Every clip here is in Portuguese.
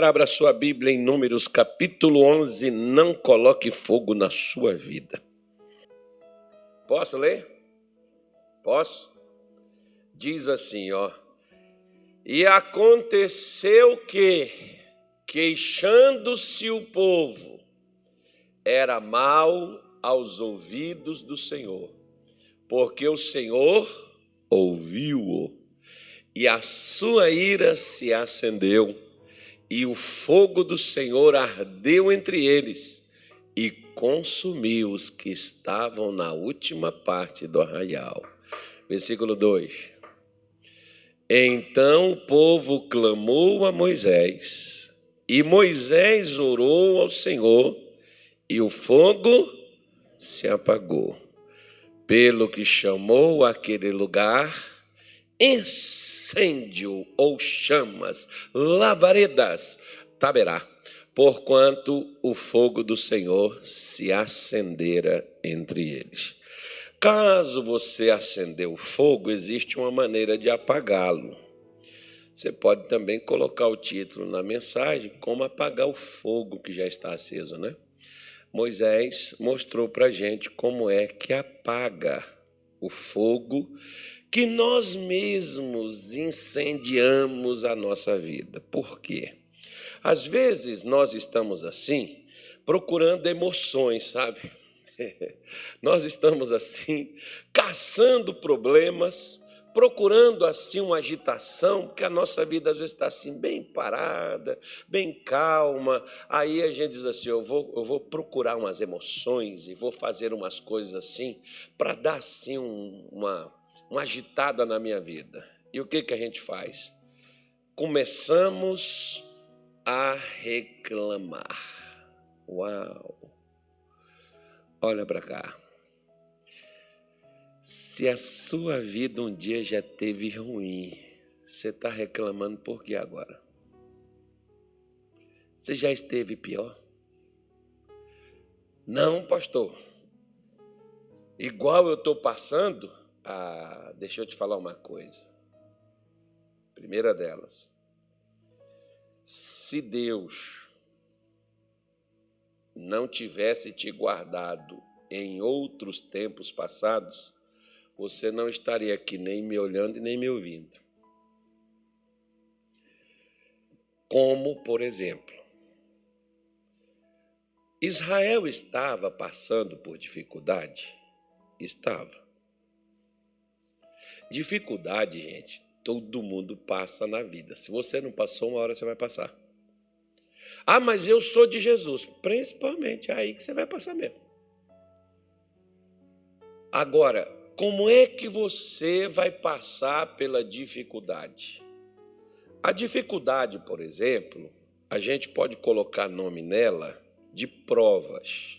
Abra sua Bíblia em Números capítulo 11. Não coloque fogo na sua vida. Posso ler? Posso? Diz assim, ó. E aconteceu que, queixando-se o povo, era mal aos ouvidos do Senhor, porque o Senhor ouviu-o, e a sua ira se acendeu e o fogo do Senhor ardeu entre eles e consumiu os que estavam na última parte do arraial. Versículo 2. Então o povo clamou a Moisés, e Moisés orou ao Senhor, e o fogo se apagou. Pelo que chamou aquele lugar incêndio ou chamas, lavaredas, taberá, porquanto o fogo do Senhor se acendera entre eles. Caso você acender o fogo, existe uma maneira de apagá-lo. Você pode também colocar o título na mensagem, como apagar o fogo que já está aceso, né? Moisés mostrou para a gente como é que apaga o fogo que nós mesmos incendiamos a nossa vida. Por quê? Às vezes nós estamos assim, procurando emoções, sabe? nós estamos assim, caçando problemas, procurando assim uma agitação, porque a nossa vida às vezes está assim bem parada, bem calma. Aí a gente diz assim: eu vou, eu vou procurar umas emoções e vou fazer umas coisas assim para dar assim um, uma uma agitada na minha vida. E o que, que a gente faz? Começamos a reclamar. Uau! Olha para cá. Se a sua vida um dia já teve ruim, você está reclamando por que agora? Você já esteve pior? Não, pastor. Igual eu estou passando, ah, deixa eu te falar uma coisa. Primeira delas. Se Deus não tivesse te guardado em outros tempos passados, você não estaria aqui nem me olhando e nem me ouvindo. Como, por exemplo, Israel estava passando por dificuldade? Estava. Dificuldade, gente, todo mundo passa na vida. Se você não passou, uma hora você vai passar. Ah, mas eu sou de Jesus. Principalmente é aí que você vai passar mesmo. Agora, como é que você vai passar pela dificuldade? A dificuldade, por exemplo, a gente pode colocar nome nela de provas.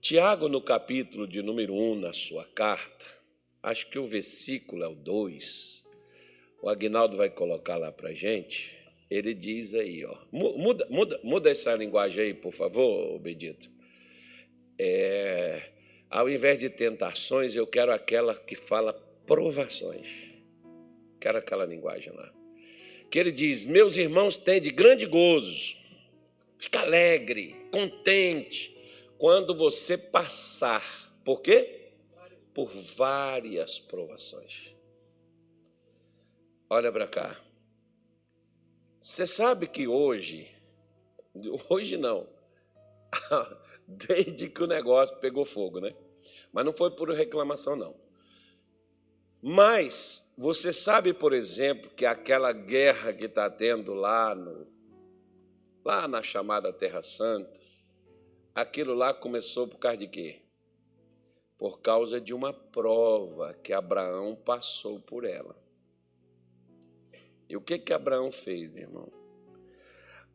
Tiago, no capítulo de número 1, na sua carta, acho que o versículo é o 2, o Agnaldo vai colocar lá para gente, ele diz aí, ó, muda, muda, muda essa linguagem aí, por favor, Benedito. É, ao invés de tentações, eu quero aquela que fala provações. Quero aquela linguagem lá. Que ele diz: Meus irmãos, têm de grande gozo, fica alegre, contente, quando você passar. Por quê? Por várias provações. Olha para cá. Você sabe que hoje, hoje não, desde que o negócio pegou fogo, né? Mas não foi por reclamação, não. Mas você sabe, por exemplo, que aquela guerra que está tendo lá, no, lá na chamada Terra Santa, aquilo lá começou por causa de quê? Por causa de uma prova que Abraão passou por ela. E o que que Abraão fez, irmão?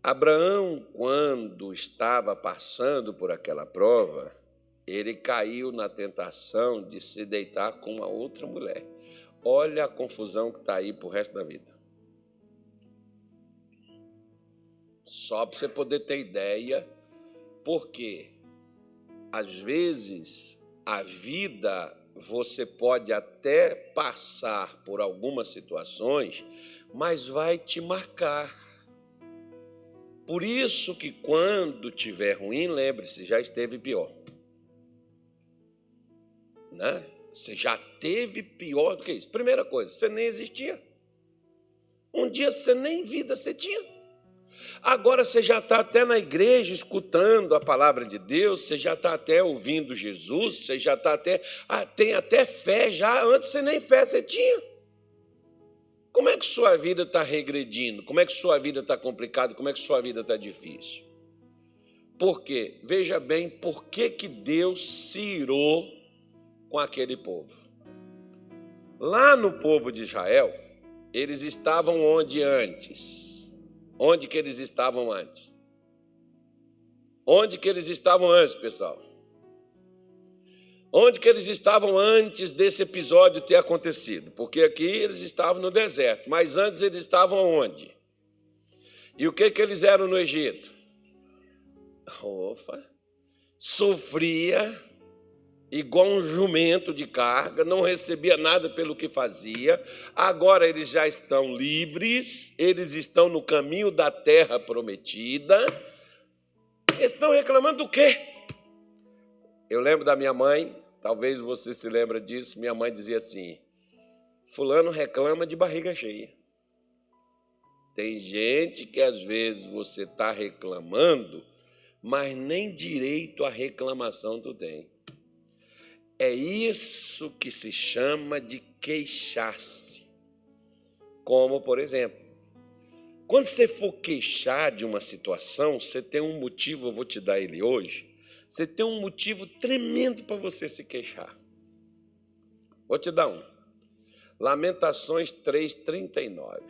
Abraão, quando estava passando por aquela prova, ele caiu na tentação de se deitar com uma outra mulher. Olha a confusão que está aí para o resto da vida. Só para você poder ter ideia, porque às vezes a vida você pode até passar por algumas situações, mas vai te marcar. Por isso que quando tiver ruim, lembre-se, já esteve pior. Né? Você já teve pior do que isso. Primeira coisa, você nem existia. Um dia você nem vida você tinha. Agora você já está até na igreja escutando a palavra de Deus, você já está até ouvindo Jesus, você já está até. Ah, tem até fé já, antes você nem fé você tinha. Como é que sua vida está regredindo? Como é que sua vida está complicada? Como é que sua vida está difícil? Por quê? Veja bem, por que, que Deus se irou com aquele povo? Lá no povo de Israel, eles estavam onde antes? Onde que eles estavam antes? Onde que eles estavam antes, pessoal? Onde que eles estavam antes desse episódio ter acontecido? Porque aqui eles estavam no deserto, mas antes eles estavam onde? E o que que eles eram no Egito? Ofa! Sofria igual um jumento de carga, não recebia nada pelo que fazia. Agora eles já estão livres, eles estão no caminho da terra prometida. Estão reclamando do quê? Eu lembro da minha mãe, talvez você se lembre disso, minha mãe dizia assim: fulano reclama de barriga cheia. Tem gente que às vezes você está reclamando, mas nem direito à reclamação tu tem. É isso que se chama de queixar-se. Como, por exemplo, quando você for queixar de uma situação, você tem um motivo, eu vou te dar ele hoje. Você tem um motivo tremendo para você se queixar. Vou te dar um. Lamentações 3:39.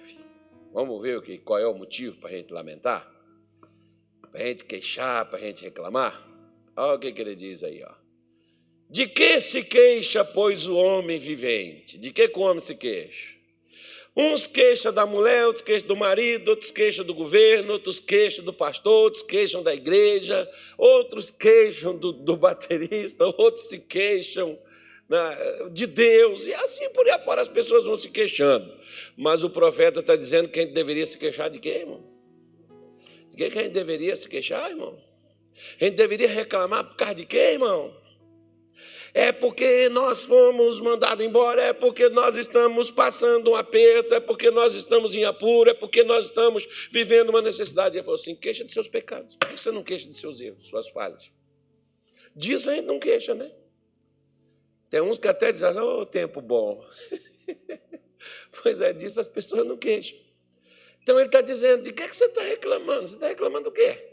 Vamos ver o que, qual é o motivo para a gente lamentar? Para a gente queixar, para a gente reclamar? Olha o que, que ele diz aí, ó. De que se queixa, pois, o homem vivente? De que, que o homem se queixa? Uns queixam da mulher, outros queixam do marido, outros queixam do governo, outros queixam do pastor, outros queixam da igreja, outros queixam do, do baterista, outros se queixam né, de Deus, e assim por aí fora as pessoas vão se queixando. Mas o profeta está dizendo que a gente deveria se queixar de quê, irmão? De que, que a gente deveria se queixar, irmão? A gente deveria reclamar por causa de quê, irmão? É porque nós fomos mandados embora, é porque nós estamos passando um aperto, é porque nós estamos em apuro, é porque nós estamos vivendo uma necessidade. Ele falou assim: queixa de seus pecados. Por que você não queixa de seus erros, suas falhas? Diz a gente não queixa, né? Tem uns que até dizem, ô oh, tempo bom. pois é, disso as pessoas não queixam. Então ele está dizendo, de que, é que você está reclamando? Você está reclamando do quê?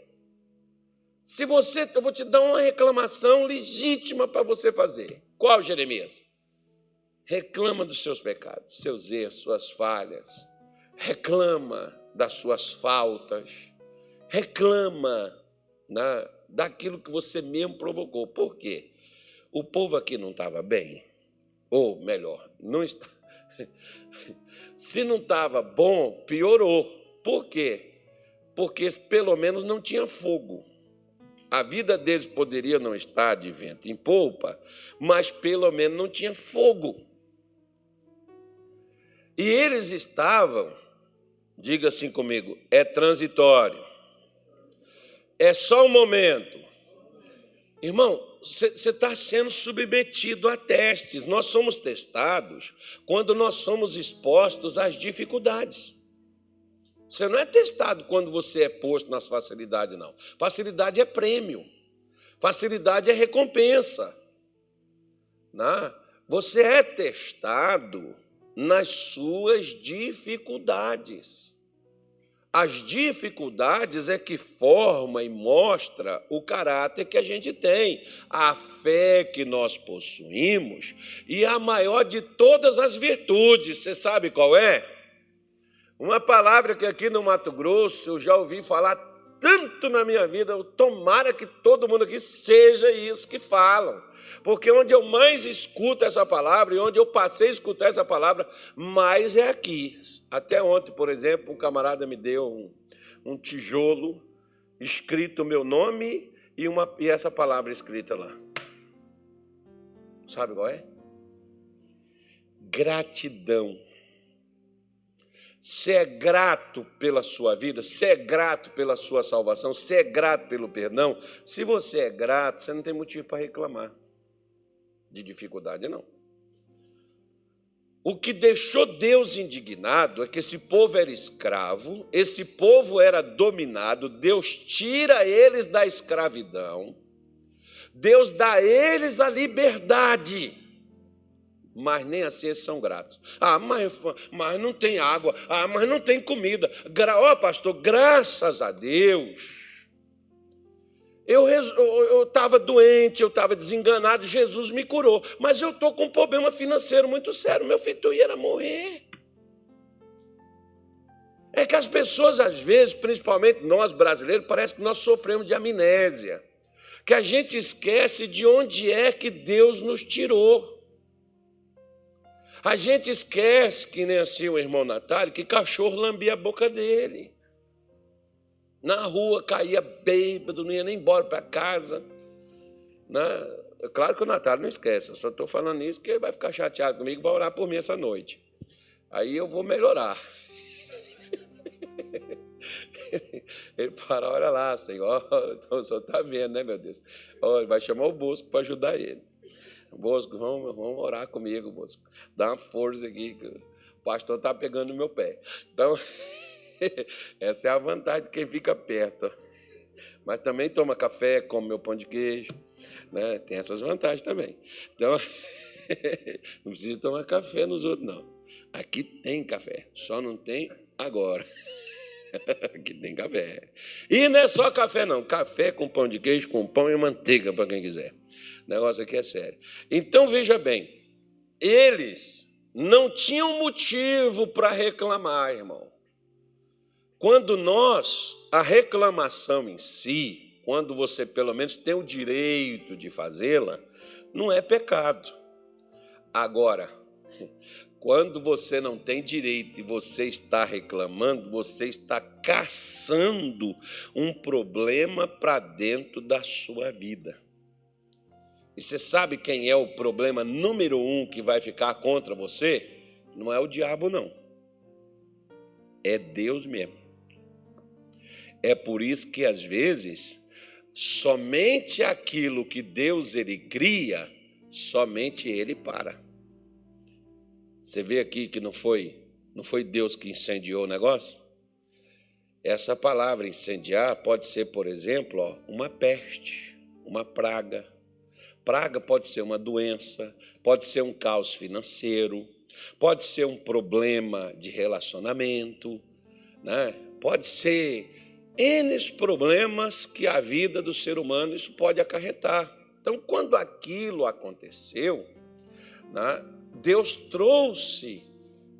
Se você, eu vou te dar uma reclamação legítima para você fazer. Qual, Jeremias? Reclama dos seus pecados, seus erros, suas falhas. Reclama das suas faltas. Reclama na, daquilo que você mesmo provocou. Por quê? O povo aqui não estava bem. Ou melhor, não está. Se não estava bom, piorou. Por quê? Porque pelo menos não tinha fogo. A vida deles poderia não estar de vento em polpa, mas pelo menos não tinha fogo. E eles estavam, diga assim comigo, é transitório. É só um momento. Irmão, você está sendo submetido a testes. Nós somos testados quando nós somos expostos às dificuldades. Você não é testado quando você é posto nas facilidades, não. Facilidade é prêmio. Facilidade é recompensa. Né? Você é testado nas suas dificuldades. As dificuldades é que forma e mostra o caráter que a gente tem, a fé que nós possuímos e a maior de todas as virtudes. Você sabe qual é? Uma palavra que aqui no Mato Grosso eu já ouvi falar tanto na minha vida, tomara que todo mundo aqui seja isso que falam. Porque onde eu mais escuto essa palavra e onde eu passei a escutar essa palavra, mais é aqui. Até ontem, por exemplo, um camarada me deu um, um tijolo escrito meu nome e, uma, e essa palavra escrita lá. Sabe qual é? Gratidão. Você é grato pela sua vida, você é grato pela sua salvação, você é grato pelo perdão. Se você é grato, você não tem motivo para reclamar de dificuldade, não. O que deixou Deus indignado é que esse povo era escravo, esse povo era dominado, Deus tira eles da escravidão, Deus dá a eles a liberdade mas nem assim eles são gratos. Ah, mas, mas não tem água, ah, mas não tem comida. Ó, oh, pastor, graças a Deus. Eu estava doente, eu estava desenganado, Jesus me curou. Mas eu estou com um problema financeiro muito sério. Meu filho ia morrer. É que as pessoas, às vezes, principalmente nós brasileiros, parece que nós sofremos de amnésia. Que a gente esquece de onde é que Deus nos tirou. A gente esquece, que nem assim o irmão Natália, que cachorro lambia a boca dele. Na rua caía bêbado, não ia nem embora para casa. Né? Claro que o Natália não esquece, eu só estou falando isso porque ele vai ficar chateado comigo e vai orar por mim essa noite. Aí eu vou melhorar. Ele fala, olha lá, Senhor, o senhor está vendo, né, meu Deus? Ele vai chamar o Bosco para ajudar ele. Bosco, vamos, vamos orar comigo, Bosco. Dá uma força aqui, que o pastor está pegando meu pé. Então, essa é a vantagem de quem fica perto. Mas também toma café, come meu pão de queijo. Né? Tem essas vantagens também. Então, não precisa tomar café nos outros, não. Aqui tem café, só não tem agora. Aqui tem café. E não é só café, não. Café com pão de queijo, com pão e manteiga, para quem quiser. O negócio aqui é sério. Então veja bem, eles não tinham motivo para reclamar, irmão. Quando nós, a reclamação em si, quando você pelo menos tem o direito de fazê-la, não é pecado. Agora, quando você não tem direito e você está reclamando, você está caçando um problema para dentro da sua vida. E você sabe quem é o problema número um que vai ficar contra você? Não é o diabo, não. É Deus mesmo. É por isso que às vezes somente aquilo que Deus ele cria, somente ele para. Você vê aqui que não foi, não foi Deus que incendiou o negócio? Essa palavra incendiar pode ser, por exemplo, ó, uma peste, uma praga, Praga pode ser uma doença, pode ser um caos financeiro, pode ser um problema de relacionamento, né? pode ser N problemas que a vida do ser humano isso pode acarretar. Então, quando aquilo aconteceu, né, Deus trouxe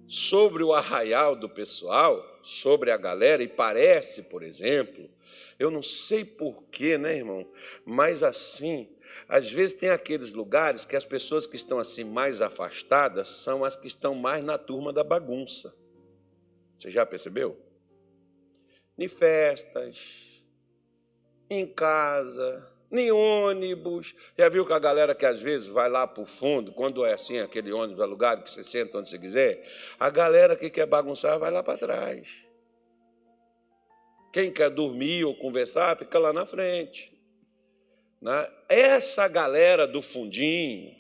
sobre o arraial do pessoal, sobre a galera, e parece, por exemplo, eu não sei porquê, né, irmão, mas assim, às vezes tem aqueles lugares que as pessoas que estão assim mais afastadas são as que estão mais na turma da bagunça. Você já percebeu? Em festas, em casa, em ônibus. Já viu que a galera que às vezes vai lá para o fundo, quando é assim, aquele ônibus alugado, que você senta onde você quiser, a galera que quer bagunçar vai lá para trás. Quem quer dormir ou conversar, fica lá na frente. Né? Essa galera do fundinho,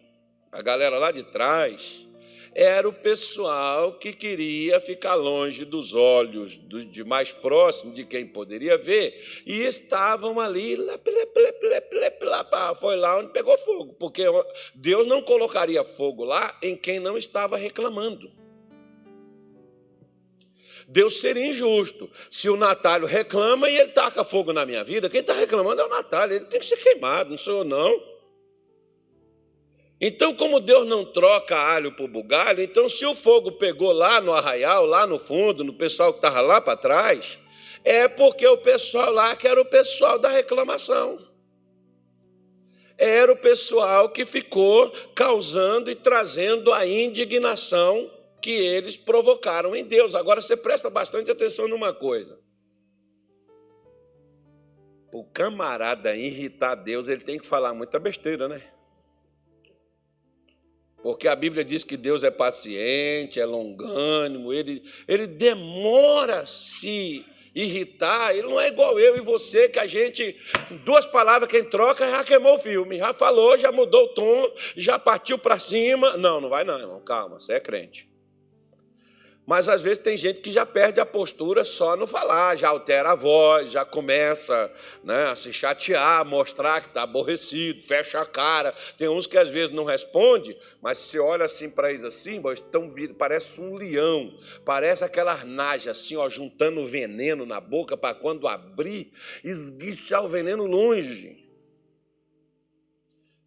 a galera lá de trás, era o pessoal que queria ficar longe dos olhos de mais próximo de quem poderia ver e estavam ali, foi lá onde pegou fogo, porque Deus não colocaria fogo lá em quem não estava reclamando. Deus seria injusto. Se o Natalio reclama e ele taca fogo na minha vida, quem está reclamando é o Natalio, ele tem que ser queimado, não sou eu não. Então, como Deus não troca alho por bugalho, então se o fogo pegou lá no arraial, lá no fundo, no pessoal que estava lá para trás, é porque o pessoal lá que era o pessoal da reclamação. Era o pessoal que ficou causando e trazendo a indignação que eles provocaram em Deus. Agora você presta bastante atenção numa coisa. O camarada irritar Deus, ele tem que falar muita besteira, né? Porque a Bíblia diz que Deus é paciente, é longânimo, ele, ele demora a se irritar. Ele não é igual eu e você, que a gente, duas palavras, quem troca já queimou o filme, já falou, já mudou o tom, já partiu para cima. Não, não vai não, irmão, calma, você é crente. Mas às vezes tem gente que já perde a postura só no falar, já altera a voz, já começa né, a se chatear, mostrar que está aborrecido, fecha a cara. Tem uns que às vezes não responde, mas se olha assim para eles assim, estão parece um leão, parece aquela arnagem assim, ó, juntando veneno na boca para quando abrir, esguichar o veneno longe.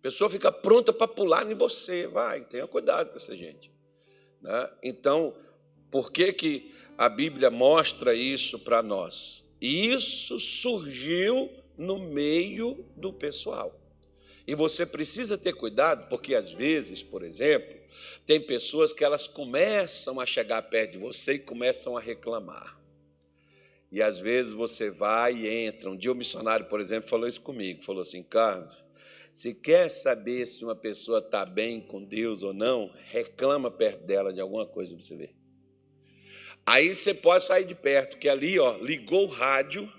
A pessoa fica pronta para pular em você, vai, tenha cuidado com essa gente. Né? Então, por que, que a Bíblia mostra isso para nós? Isso surgiu no meio do pessoal. E você precisa ter cuidado, porque às vezes, por exemplo, tem pessoas que elas começam a chegar perto de você e começam a reclamar. E às vezes você vai e entra. Um dia o missionário, por exemplo, falou isso comigo. Falou assim, Carlos, se quer saber se uma pessoa está bem com Deus ou não, reclama perto dela de alguma coisa para você ver. Aí você pode sair de perto, que ali, ó, ligou o rádio,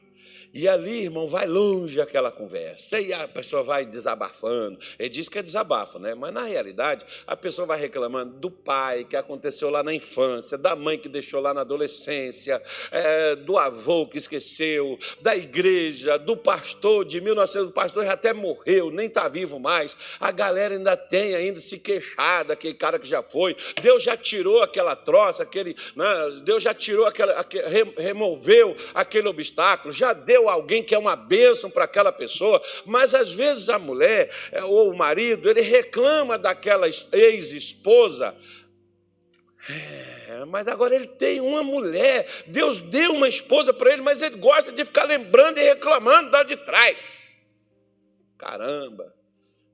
e ali, irmão, vai longe aquela conversa. E a pessoa vai desabafando. Ele diz que é desabafo, né? Mas na realidade, a pessoa vai reclamando do pai que aconteceu lá na infância, da mãe que deixou lá na adolescência, é, do avô que esqueceu, da igreja, do pastor de 1900. O pastor já até morreu, nem está vivo mais. A galera ainda tem ainda se queixar daquele cara que já foi. Deus já tirou aquela troça, aquele, né? Deus já tirou aquela, aquele, removeu aquele obstáculo, já deu alguém que é uma bênção para aquela pessoa, mas às vezes a mulher é, ou o marido, ele reclama daquela ex-esposa. É, mas agora ele tem uma mulher, Deus deu uma esposa para ele, mas ele gosta de ficar lembrando e reclamando da de trás. Caramba,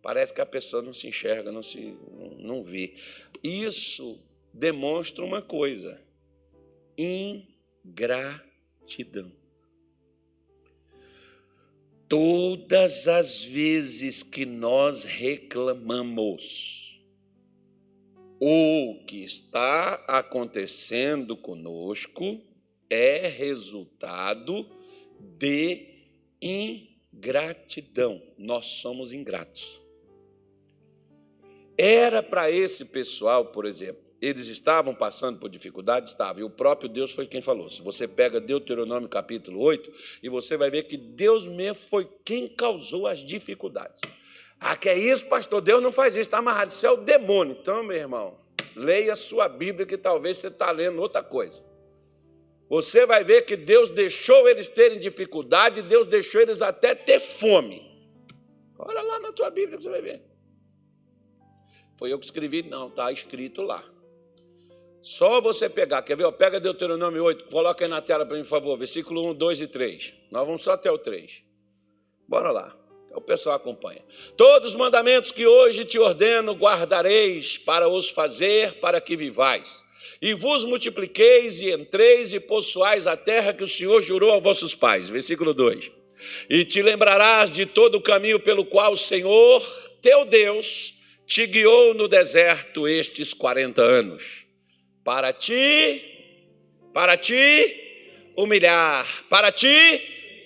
parece que a pessoa não se enxerga, não se não vê. Isso demonstra uma coisa: ingratidão. Todas as vezes que nós reclamamos o que está acontecendo conosco é resultado de ingratidão. Nós somos ingratos. Era para esse pessoal, por exemplo, eles estavam passando por dificuldade? Estavam. E o próprio Deus foi quem falou. Se você pega Deuteronômio capítulo 8, e você vai ver que Deus mesmo foi quem causou as dificuldades. Ah, que é isso, pastor? Deus não faz isso, está amarrado. Isso é o demônio. Então, meu irmão, leia sua Bíblia, que talvez você está lendo outra coisa. Você vai ver que Deus deixou eles terem dificuldade, Deus deixou eles até ter fome. Olha lá na tua Bíblia que você vai ver. Foi eu que escrevi? Não, está escrito lá. Só você pegar, quer ver? Pega Deuteronômio 8, coloca aí na tela para mim, por favor, versículo 1, 2 e 3. Nós vamos só até o 3. Bora lá, o pessoal acompanha. Todos os mandamentos que hoje te ordeno guardareis para os fazer, para que vivais. E vos multipliqueis e entreis e possuais a terra que o Senhor jurou aos vossos pais. Versículo 2. E te lembrarás de todo o caminho pelo qual o Senhor, teu Deus, te guiou no deserto estes 40 anos para te, para te humilhar, para te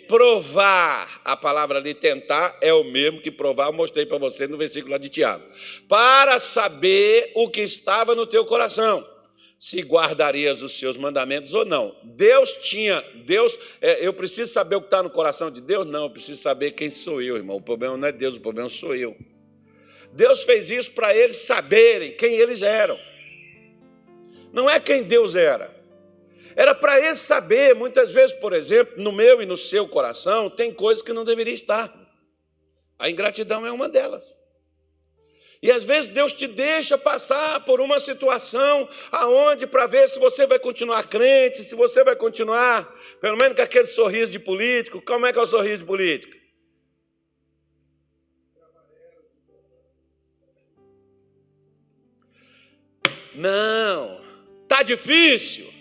provar. A palavra ali tentar é o mesmo que provar, eu mostrei para você no versículo lá de Tiago. Para saber o que estava no teu coração, se guardarias os seus mandamentos ou não. Deus tinha, Deus, é, eu preciso saber o que está no coração de Deus? Não, eu preciso saber quem sou eu, irmão. O problema não é Deus, o problema sou eu. Deus fez isso para eles saberem quem eles eram não é quem Deus era. Era para ele saber, muitas vezes, por exemplo, no meu e no seu coração, tem coisas que não deveria estar. A ingratidão é uma delas. E às vezes Deus te deixa passar por uma situação aonde para ver se você vai continuar crente, se você vai continuar, pelo menos com aquele sorriso de político. Como é que é o sorriso de político? Não. Está difícil?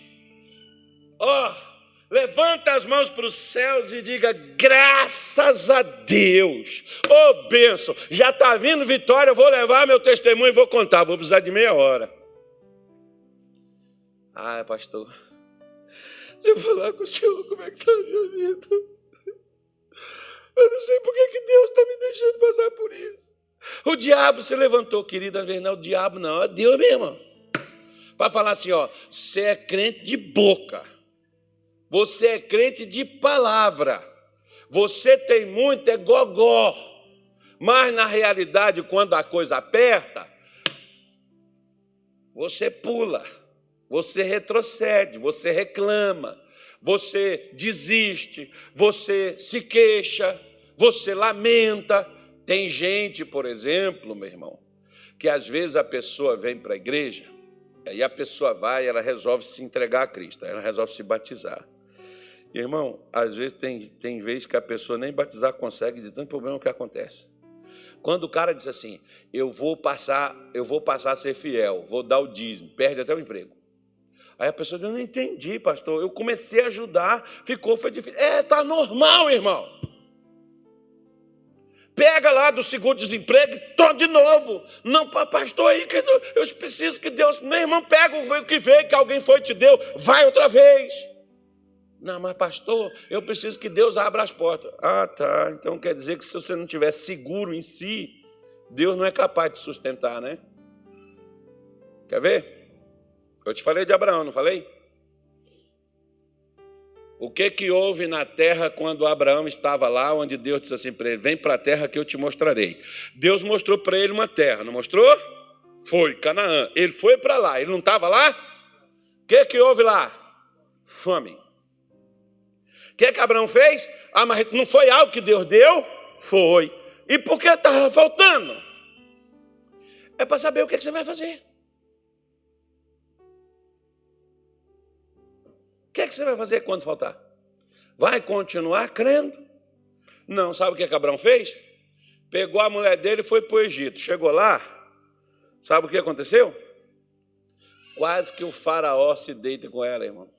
Ó, oh, Levanta as mãos para os céus e diga: graças a Deus. Ô oh, bênção, já está vindo vitória, eu vou levar meu testemunho e vou contar. Vou precisar de meia hora. Ah, pastor. Deixa eu falar com o senhor como é que está a minha vida. Eu não sei por que, Deus está me deixando passar por isso. O diabo se levantou, querida, não o diabo, não, é Deus mesmo. Para falar assim, ó, você é crente de boca, você é crente de palavra, você tem muito, é gogó. Mas na realidade, quando a coisa aperta, você pula, você retrocede, você reclama, você desiste, você se queixa, você lamenta. Tem gente, por exemplo, meu irmão, que às vezes a pessoa vem para a igreja e a pessoa vai, ela resolve se entregar a Cristo, ela resolve se batizar. Irmão, às vezes tem, tem vezes que a pessoa nem batizar consegue de tanto problema que acontece. Quando o cara diz assim, eu vou passar, eu vou passar a ser fiel, vou dar o dízimo, perde até o emprego. Aí a pessoa diz, eu não entendi, pastor. Eu comecei a ajudar, ficou, foi difícil. É, tá normal, irmão. Pega lá do seguro-desemprego e toma de novo. Não, pastor, aí que eu preciso que Deus. Meu irmão, pega o que veio, que alguém foi e te deu, vai outra vez. Não, mas pastor, eu preciso que Deus abra as portas. Ah, tá. Então quer dizer que se você não tiver seguro em si, Deus não é capaz de sustentar, né? Quer ver? Eu te falei de Abraão, não falei? O que que houve na terra quando Abraão estava lá, onde Deus disse assim para ele: Vem para a terra que eu te mostrarei. Deus mostrou para ele uma terra, não mostrou? Foi, Canaã. Ele foi para lá, ele não estava lá? O que que houve lá? Fome. O que que Abraão fez? Ah, mas não foi algo que Deus deu? Foi. E por que estava faltando? É para saber o que, que você vai fazer. Que, é que você vai fazer quando faltar? Vai continuar crendo? Não, sabe o que, que Abraão fez? Pegou a mulher dele e foi para o Egito. Chegou lá, sabe o que aconteceu? Quase que o faraó se deita com ela, irmão.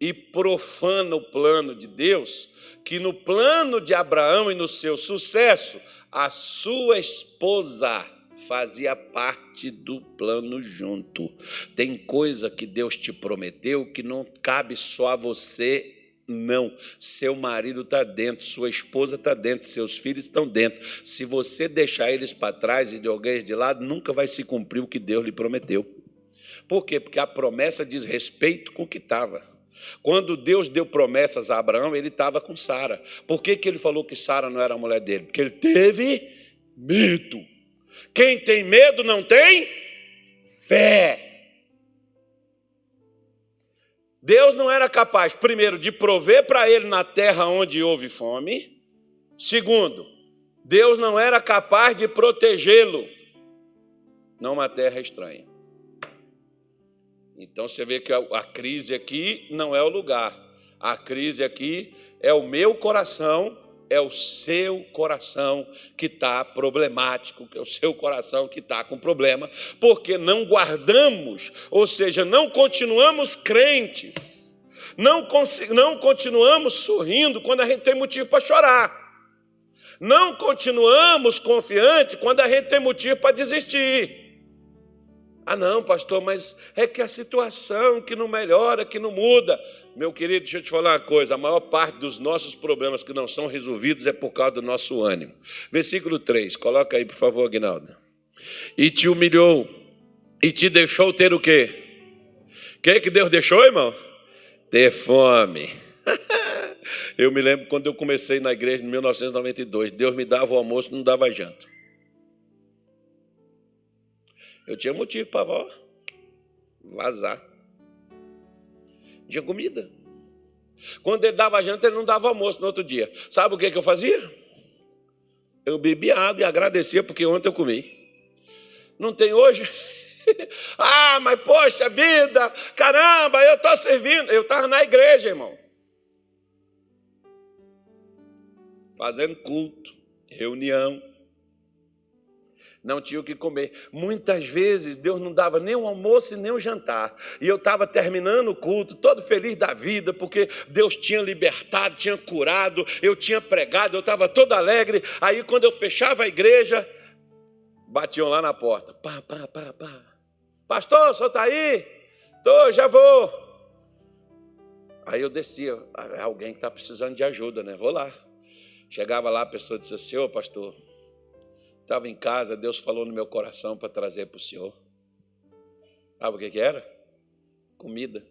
E profana o plano de Deus, que no plano de Abraão e no seu sucesso, a sua esposa fazia parte do plano junto. Tem coisa que Deus te prometeu que não cabe só a você não, seu marido está dentro, sua esposa está dentro, seus filhos estão dentro. Se você deixar eles para trás e de alguém de lado, nunca vai se cumprir o que Deus lhe prometeu. Por quê? Porque a promessa diz respeito com o que estava. Quando Deus deu promessas a Abraão, ele estava com Sara. Por que, que ele falou que Sara não era a mulher dele? Porque ele teve medo. Quem tem medo não tem fé. Deus não era capaz, primeiro, de prover para ele na terra onde houve fome. Segundo, Deus não era capaz de protegê-lo numa terra estranha. Então você vê que a, crise aqui não é o lugar. A crise aqui é o meu coração é o seu coração que está problemático, que é o seu coração que está com problema, porque não guardamos, ou seja, não continuamos crentes, não, não continuamos sorrindo quando a gente tem motivo para chorar, não continuamos confiantes quando a gente tem motivo para desistir. Ah, não, pastor, mas é que a situação que não melhora, que não muda. Meu querido, deixa eu te falar uma coisa: a maior parte dos nossos problemas que não são resolvidos é por causa do nosso ânimo. Versículo 3, coloca aí, por favor, Aguinaldo. E te humilhou, e te deixou ter o quê? O que, que Deus deixou, irmão? Ter fome. eu me lembro quando eu comecei na igreja em 1992, Deus me dava o almoço, não dava janta. Eu tinha motivo para vazar tinha comida. Quando ele dava janta, ele não dava almoço no outro dia. Sabe o que, que eu fazia? Eu bebia água e agradecia porque ontem eu comi. Não tem hoje? ah, mas poxa vida, caramba, eu estou servindo. Eu estava na igreja, irmão. Fazendo culto, reunião. Não tinha o que comer. Muitas vezes Deus não dava nem um almoço e nem um jantar. E eu estava terminando o culto, todo feliz da vida, porque Deus tinha libertado, tinha curado, eu tinha pregado, eu estava todo alegre. Aí quando eu fechava a igreja, batiam lá na porta. Pá, pá, pá, pá. Pastor, o senhor está aí? Tô, já vou. Aí eu descia, ah, é alguém que está precisando de ajuda, né? Vou lá. Chegava lá, a pessoa disse assim, ô pastor, Estava em casa, Deus falou no meu coração para trazer para o Senhor. Sabe o que, que era? Comida.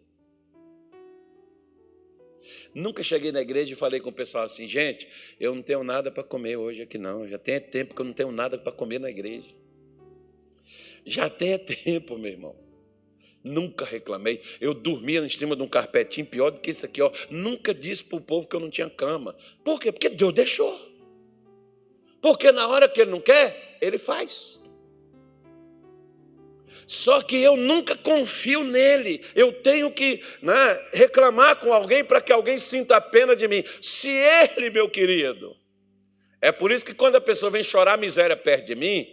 Nunca cheguei na igreja e falei com o pessoal assim, gente, eu não tenho nada para comer hoje aqui não. Já tem tempo que eu não tenho nada para comer na igreja. Já tem tempo, meu irmão. Nunca reclamei. Eu dormia em cima de um carpetinho pior do que isso aqui, ó. Nunca disse para o povo que eu não tinha cama. Por quê? Porque Deus deixou. Porque na hora que ele não quer, ele faz. Só que eu nunca confio nele. Eu tenho que né, reclamar com alguém para que alguém sinta a pena de mim. Se ele, meu querido. É por isso que quando a pessoa vem chorar miséria perto de mim,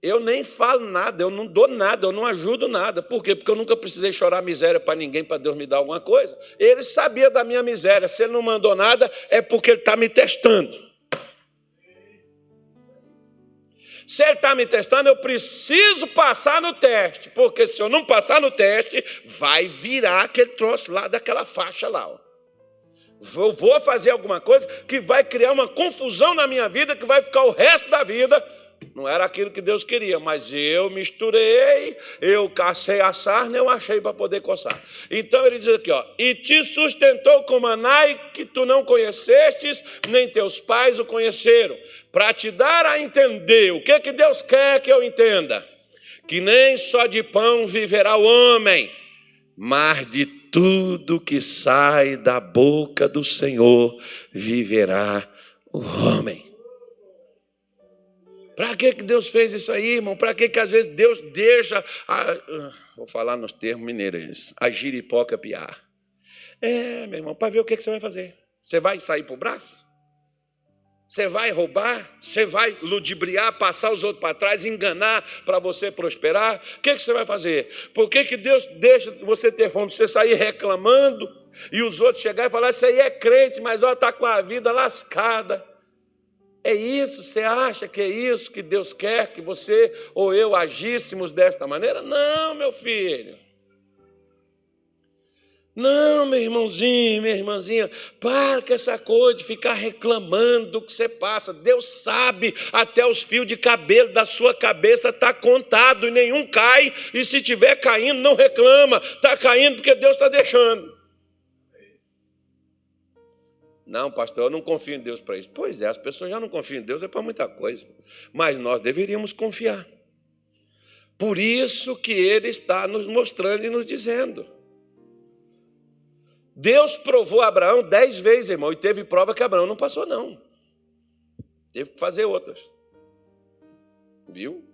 eu nem falo nada, eu não dou nada, eu não ajudo nada. Por quê? Porque eu nunca precisei chorar miséria para ninguém para Deus me dar alguma coisa. Ele sabia da minha miséria. Se ele não mandou nada, é porque ele está me testando. Se ele está me testando, eu preciso passar no teste, porque se eu não passar no teste, vai virar aquele troço lá daquela faixa lá. Ó. Eu vou fazer alguma coisa que vai criar uma confusão na minha vida, que vai ficar o resto da vida. Não era aquilo que Deus queria, mas eu misturei, eu cacei a sarna, eu achei para poder coçar. Então ele diz aqui, ó, e te sustentou com manai que tu não conhecestes, nem teus pais o conheceram para te dar a entender o que, que Deus quer que eu entenda: que nem só de pão viverá o homem, mas de tudo que sai da boca do Senhor viverá o homem. Para que, que Deus fez isso aí, irmão? Para que, que às vezes Deus deixa, a, vou falar nos termos mineiros, a giripoca piar? É, meu irmão, para ver o que, que você vai fazer. Você vai sair para o braço? Você vai roubar, você vai ludibriar, passar os outros para trás, enganar para você prosperar. O que, que você vai fazer? Por que, que Deus deixa você ter fome? Você sair reclamando e os outros chegarem e falar: Isso aí é crente, mas está com a vida lascada. É isso? Você acha que é isso que Deus quer que você ou eu agíssemos desta maneira? Não, meu filho. Não, meu irmãozinho, minha irmãzinha, para com essa coisa de ficar reclamando do que você passa. Deus sabe, até os fios de cabelo da sua cabeça está contado e nenhum cai. E se estiver caindo, não reclama. Está caindo porque Deus está deixando. Não, pastor, eu não confio em Deus para isso. Pois é, as pessoas já não confiam em Deus, é para muita coisa. Mas nós deveríamos confiar. Por isso que Ele está nos mostrando e nos dizendo. Deus provou Abraão dez vezes, irmão, e teve prova que Abraão não passou, não. Teve que fazer outras. Viu?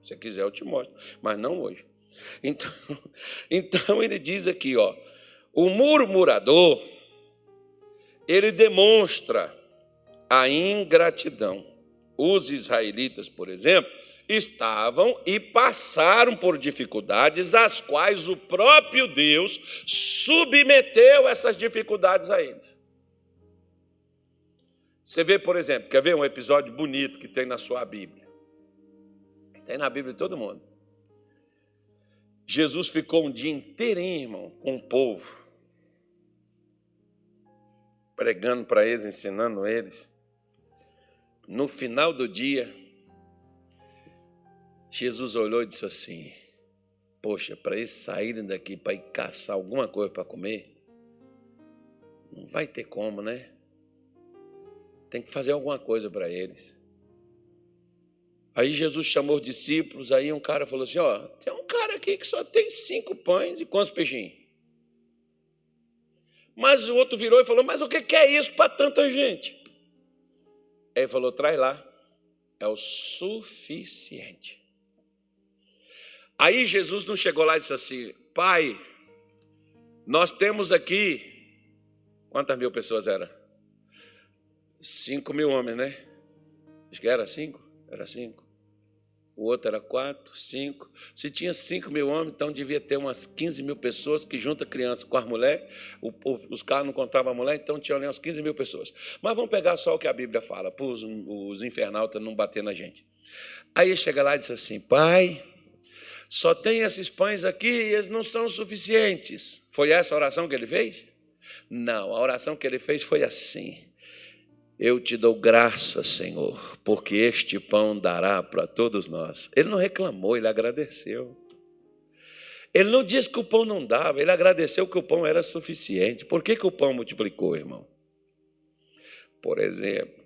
Se quiser, eu te mostro. Mas não hoje. Então, então ele diz aqui, ó, o murmurador, ele demonstra a ingratidão. Os israelitas, por exemplo, estavam e passaram por dificuldades, as quais o próprio Deus submeteu essas dificuldades a eles. Você vê, por exemplo, quer ver um episódio bonito que tem na sua Bíblia? Tem na Bíblia de todo mundo. Jesus ficou um dia inteirinho, irmão, com o povo, pregando para eles, ensinando eles. No final do dia, Jesus olhou e disse assim: Poxa, para eles saírem daqui para ir caçar alguma coisa para comer, não vai ter como, né? Tem que fazer alguma coisa para eles. Aí Jesus chamou os discípulos, aí um cara falou assim: Ó, tem um cara aqui que só tem cinco pães e quantos peixinhos? Mas o outro virou e falou: Mas o que é isso para tanta gente? Aí ele falou: Traz lá, é o suficiente. Aí Jesus não chegou lá e disse assim: Pai, nós temos aqui. Quantas mil pessoas era? Cinco mil homens, né? Acho que era cinco. Era cinco. o outro era quatro, cinco. Se tinha cinco mil homens, então devia ter umas 15 mil pessoas que junta criança com as mulheres. os carros não contavam a mulher, então tinha ali umas 15 mil pessoas. Mas vamos pegar só o que a Bíblia fala, para os, os infernautas não bater na gente. Aí chega lá e diz assim: Pai, só tem esses pães aqui e eles não são suficientes. Foi essa a oração que ele fez? Não, a oração que ele fez foi assim. Eu te dou graça, Senhor, porque este pão dará para todos nós. Ele não reclamou, ele agradeceu. Ele não disse que o pão não dava, ele agradeceu que o pão era suficiente. Por que, que o pão multiplicou, irmão? Por exemplo,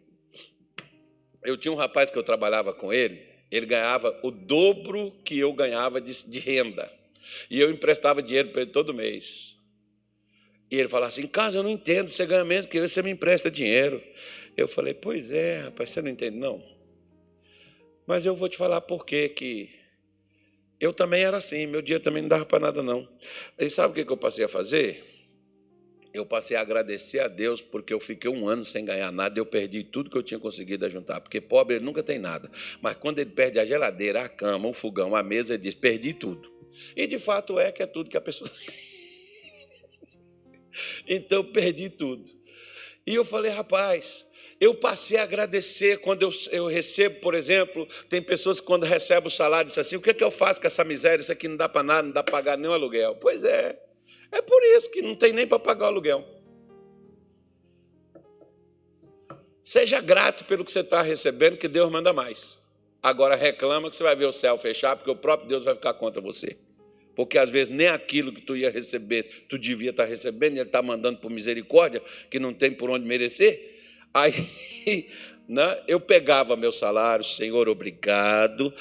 eu tinha um rapaz que eu trabalhava com ele, ele ganhava o dobro que eu ganhava de, de renda. E eu emprestava dinheiro para ele todo mês. E ele falava assim: Casa, eu não entendo, você ganha menos que eu, você me empresta dinheiro. Eu falei, pois é, rapaz, você não entende, não. Mas eu vou te falar por quê que eu também era assim, meu dia também não dava para nada, não. E sabe o que eu passei a fazer? Eu passei a agradecer a Deus porque eu fiquei um ano sem ganhar nada eu perdi tudo que eu tinha conseguido juntar. Porque pobre ele nunca tem nada. Mas quando ele perde a geladeira, a cama, o fogão, a mesa, ele diz: perdi tudo. E de fato é que é tudo que a pessoa então perdi tudo. E eu falei, rapaz, eu passei a agradecer quando eu, eu, recebo, por exemplo, tem pessoas que quando recebem o salário dizem assim, o que, é que eu faço com essa miséria? Isso aqui não dá para nada, não dá para pagar nem aluguel. Pois é, é por isso que não tem nem para pagar o aluguel. Seja grato pelo que você está recebendo, que Deus manda mais. Agora reclama que você vai ver o céu fechar, porque o próprio Deus vai ficar contra você. Porque às vezes nem aquilo que tu ia receber, tu devia estar tá recebendo, ele está mandando por misericórdia, que não tem por onde merecer. Aí né, eu pegava meu salário, Senhor, obrigado,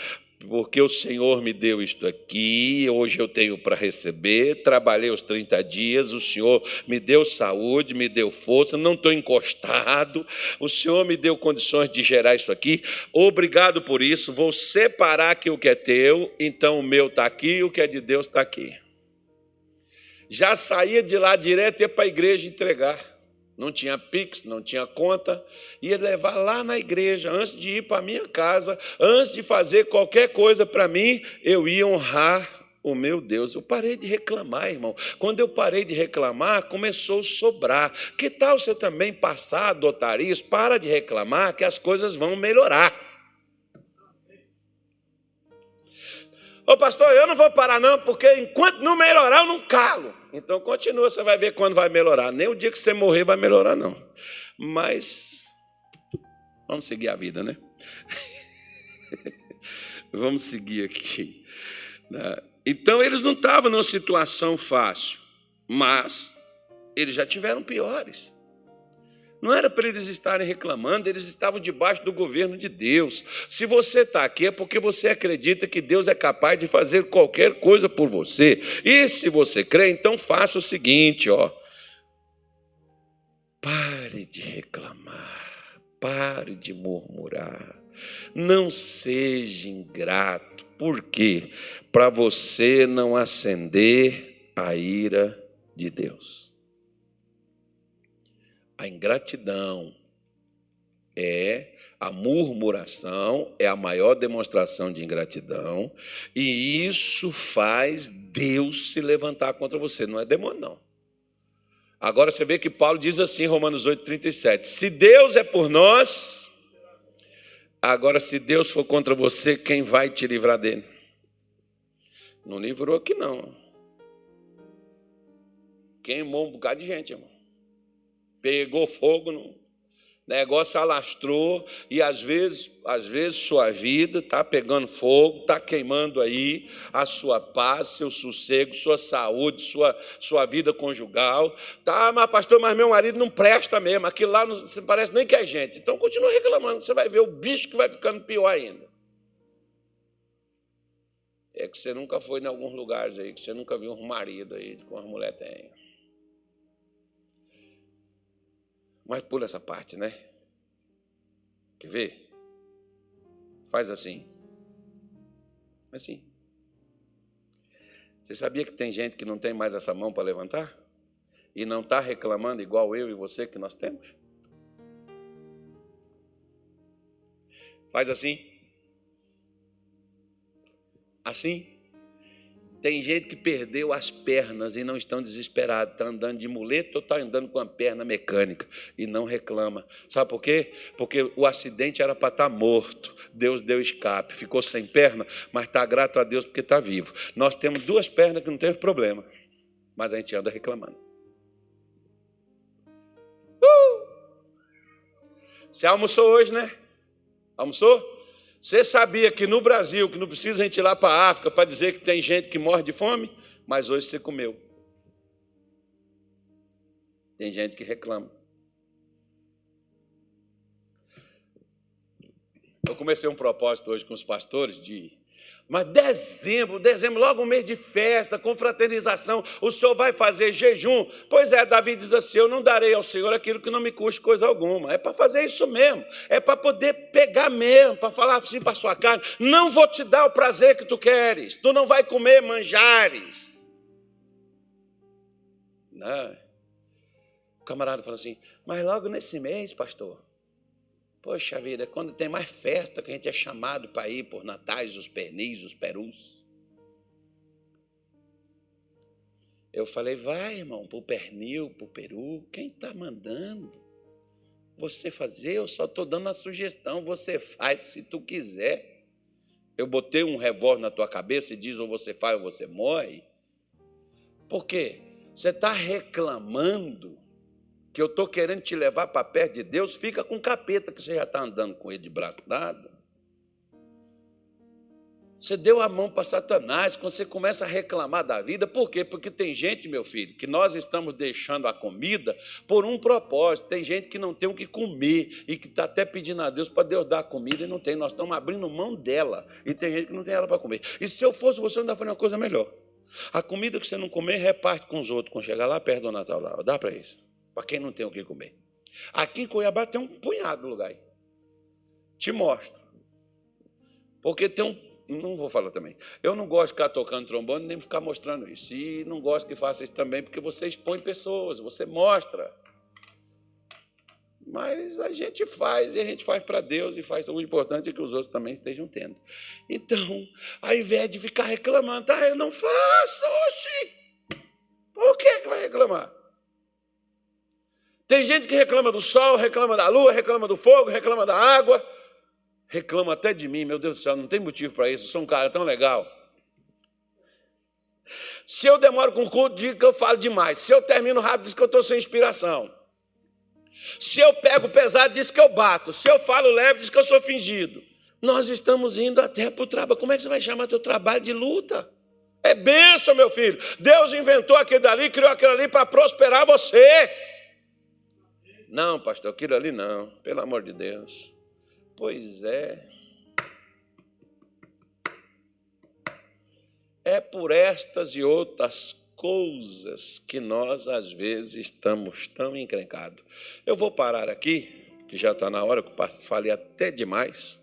porque o Senhor me deu isto aqui, hoje eu tenho para receber, trabalhei os 30 dias, o Senhor me deu saúde, me deu força, não estou encostado, o Senhor me deu condições de gerar isso aqui, obrigado por isso, vou separar aqui o que é teu, então o meu está aqui e o que é de Deus está aqui. Já saía de lá direto e ia para a igreja entregar não tinha Pix, não tinha conta, ia levar lá na igreja, antes de ir para a minha casa, antes de fazer qualquer coisa para mim, eu ia honrar o meu Deus. Eu parei de reclamar, irmão. Quando eu parei de reclamar, começou a sobrar. Que tal você também passar a adotar isso? Para de reclamar, que as coisas vão melhorar. Ô pastor, eu não vou parar, não, porque enquanto não melhorar, eu não calo. Então continua, você vai ver quando vai melhorar. Nem o dia que você morrer vai melhorar, não. Mas vamos seguir a vida, né? vamos seguir aqui. Né? Então eles não estavam numa situação fácil, mas eles já tiveram piores. Não era para eles estarem reclamando, eles estavam debaixo do governo de Deus. Se você está aqui é porque você acredita que Deus é capaz de fazer qualquer coisa por você. E se você crê, então faça o seguinte, ó. Pare de reclamar, pare de murmurar. Não seja ingrato. Por quê? Para você não acender a ira de Deus. A ingratidão é a murmuração, é a maior demonstração de ingratidão, e isso faz Deus se levantar contra você, não é demônio, não. Agora você vê que Paulo diz assim, Romanos 8,37: se Deus é por nós, agora se Deus for contra você, quem vai te livrar dele? Não livrou aqui, não. Queimou um bocado de gente, irmão pegou fogo, no negócio alastrou e às vezes, às vezes sua vida está pegando fogo, está queimando aí a sua paz, seu sossego, sua saúde, sua, sua vida conjugal. Tá, mas pastor, mas meu marido não presta mesmo, aquilo lá não parece nem que é gente. Então continua reclamando, você vai ver o bicho que vai ficando pior ainda. É que você nunca foi em alguns lugares aí, que você nunca viu um marido aí, como as mulheres têm. Mas pula essa parte, né? Quer ver? Faz assim. Assim. Você sabia que tem gente que não tem mais essa mão para levantar? E não está reclamando igual eu e você que nós temos? Faz assim. Assim? Tem gente que perdeu as pernas e não estão desesperados, está andando de muleta ou está andando com a perna mecânica e não reclama. Sabe por quê? Porque o acidente era para estar tá morto. Deus deu escape, ficou sem perna, mas está grato a Deus porque está vivo. Nós temos duas pernas que não teve problema, mas a gente anda reclamando. Uh! Você almoçou hoje, né? Almoçou? Você sabia que no Brasil, que não precisa a gente ir lá para a África para dizer que tem gente que morre de fome, mas hoje você comeu. Tem gente que reclama. Eu comecei um propósito hoje com os pastores de mas dezembro, dezembro, logo um mês de festa, confraternização, o senhor vai fazer jejum? Pois é, Davi diz assim: Eu não darei ao Senhor aquilo que não me custe coisa alguma. É para fazer isso mesmo, é para poder pegar mesmo, para falar assim para a sua carne: Não vou te dar o prazer que tu queres, tu não vai comer manjares. Não. O camarada falou assim: Mas logo nesse mês, pastor, Poxa vida, quando tem mais festa que a gente é chamado para ir por natais, os pernis, os perus. Eu falei, vai, irmão, para o pernil, para o peru, quem está mandando? Você fazer, eu só estou dando a sugestão, você faz se tu quiser. Eu botei um revólver na tua cabeça e diz ou você faz ou você morre. Por quê? Você está reclamando que eu estou querendo te levar para perto de Deus, fica com capeta que você já está andando com ele de braço dado. Você deu a mão para Satanás, quando você começa a reclamar da vida, por quê? Porque tem gente, meu filho, que nós estamos deixando a comida por um propósito. Tem gente que não tem o que comer e que está até pedindo a Deus para Deus dar a comida e não tem. Nós estamos abrindo mão dela e tem gente que não tem ela para comer. E se eu fosse você, eu ainda faria uma coisa melhor. A comida que você não comer, reparte com os outros quando chegar lá perto do Natal. Lá. Dá para isso para quem não tem o que comer. Aqui em Cuiabá tem um punhado de lugar. Te mostro. Porque tem um. Não vou falar também. Eu não gosto de ficar tocando trombone nem ficar mostrando isso. E não gosto que faça isso também, porque você expõe pessoas, você mostra. Mas a gente faz, e a gente faz para Deus, e faz o importante é que os outros também estejam tendo. Então, ao invés de ficar reclamando, ah, eu não faço, oxi! Por que, que vai reclamar? Tem gente que reclama do sol, reclama da lua, reclama do fogo, reclama da água, reclama até de mim, meu Deus do céu, não tem motivo para isso, eu sou um cara tão legal. Se eu demoro com o culto, digo que eu falo demais. Se eu termino rápido, diz que eu estou sem inspiração. Se eu pego pesado, diz que eu bato. Se eu falo leve, diz que eu sou fingido. Nós estamos indo até para o trabalho. Como é que você vai chamar teu trabalho de luta? É bênção, meu filho. Deus inventou aquele dali, criou aquele ali para prosperar você. Não, pastor, aquilo ali não, pelo amor de Deus. Pois é. É por estas e outras coisas que nós, às vezes, estamos tão encrencados. Eu vou parar aqui, que já está na hora, que eu falei até demais.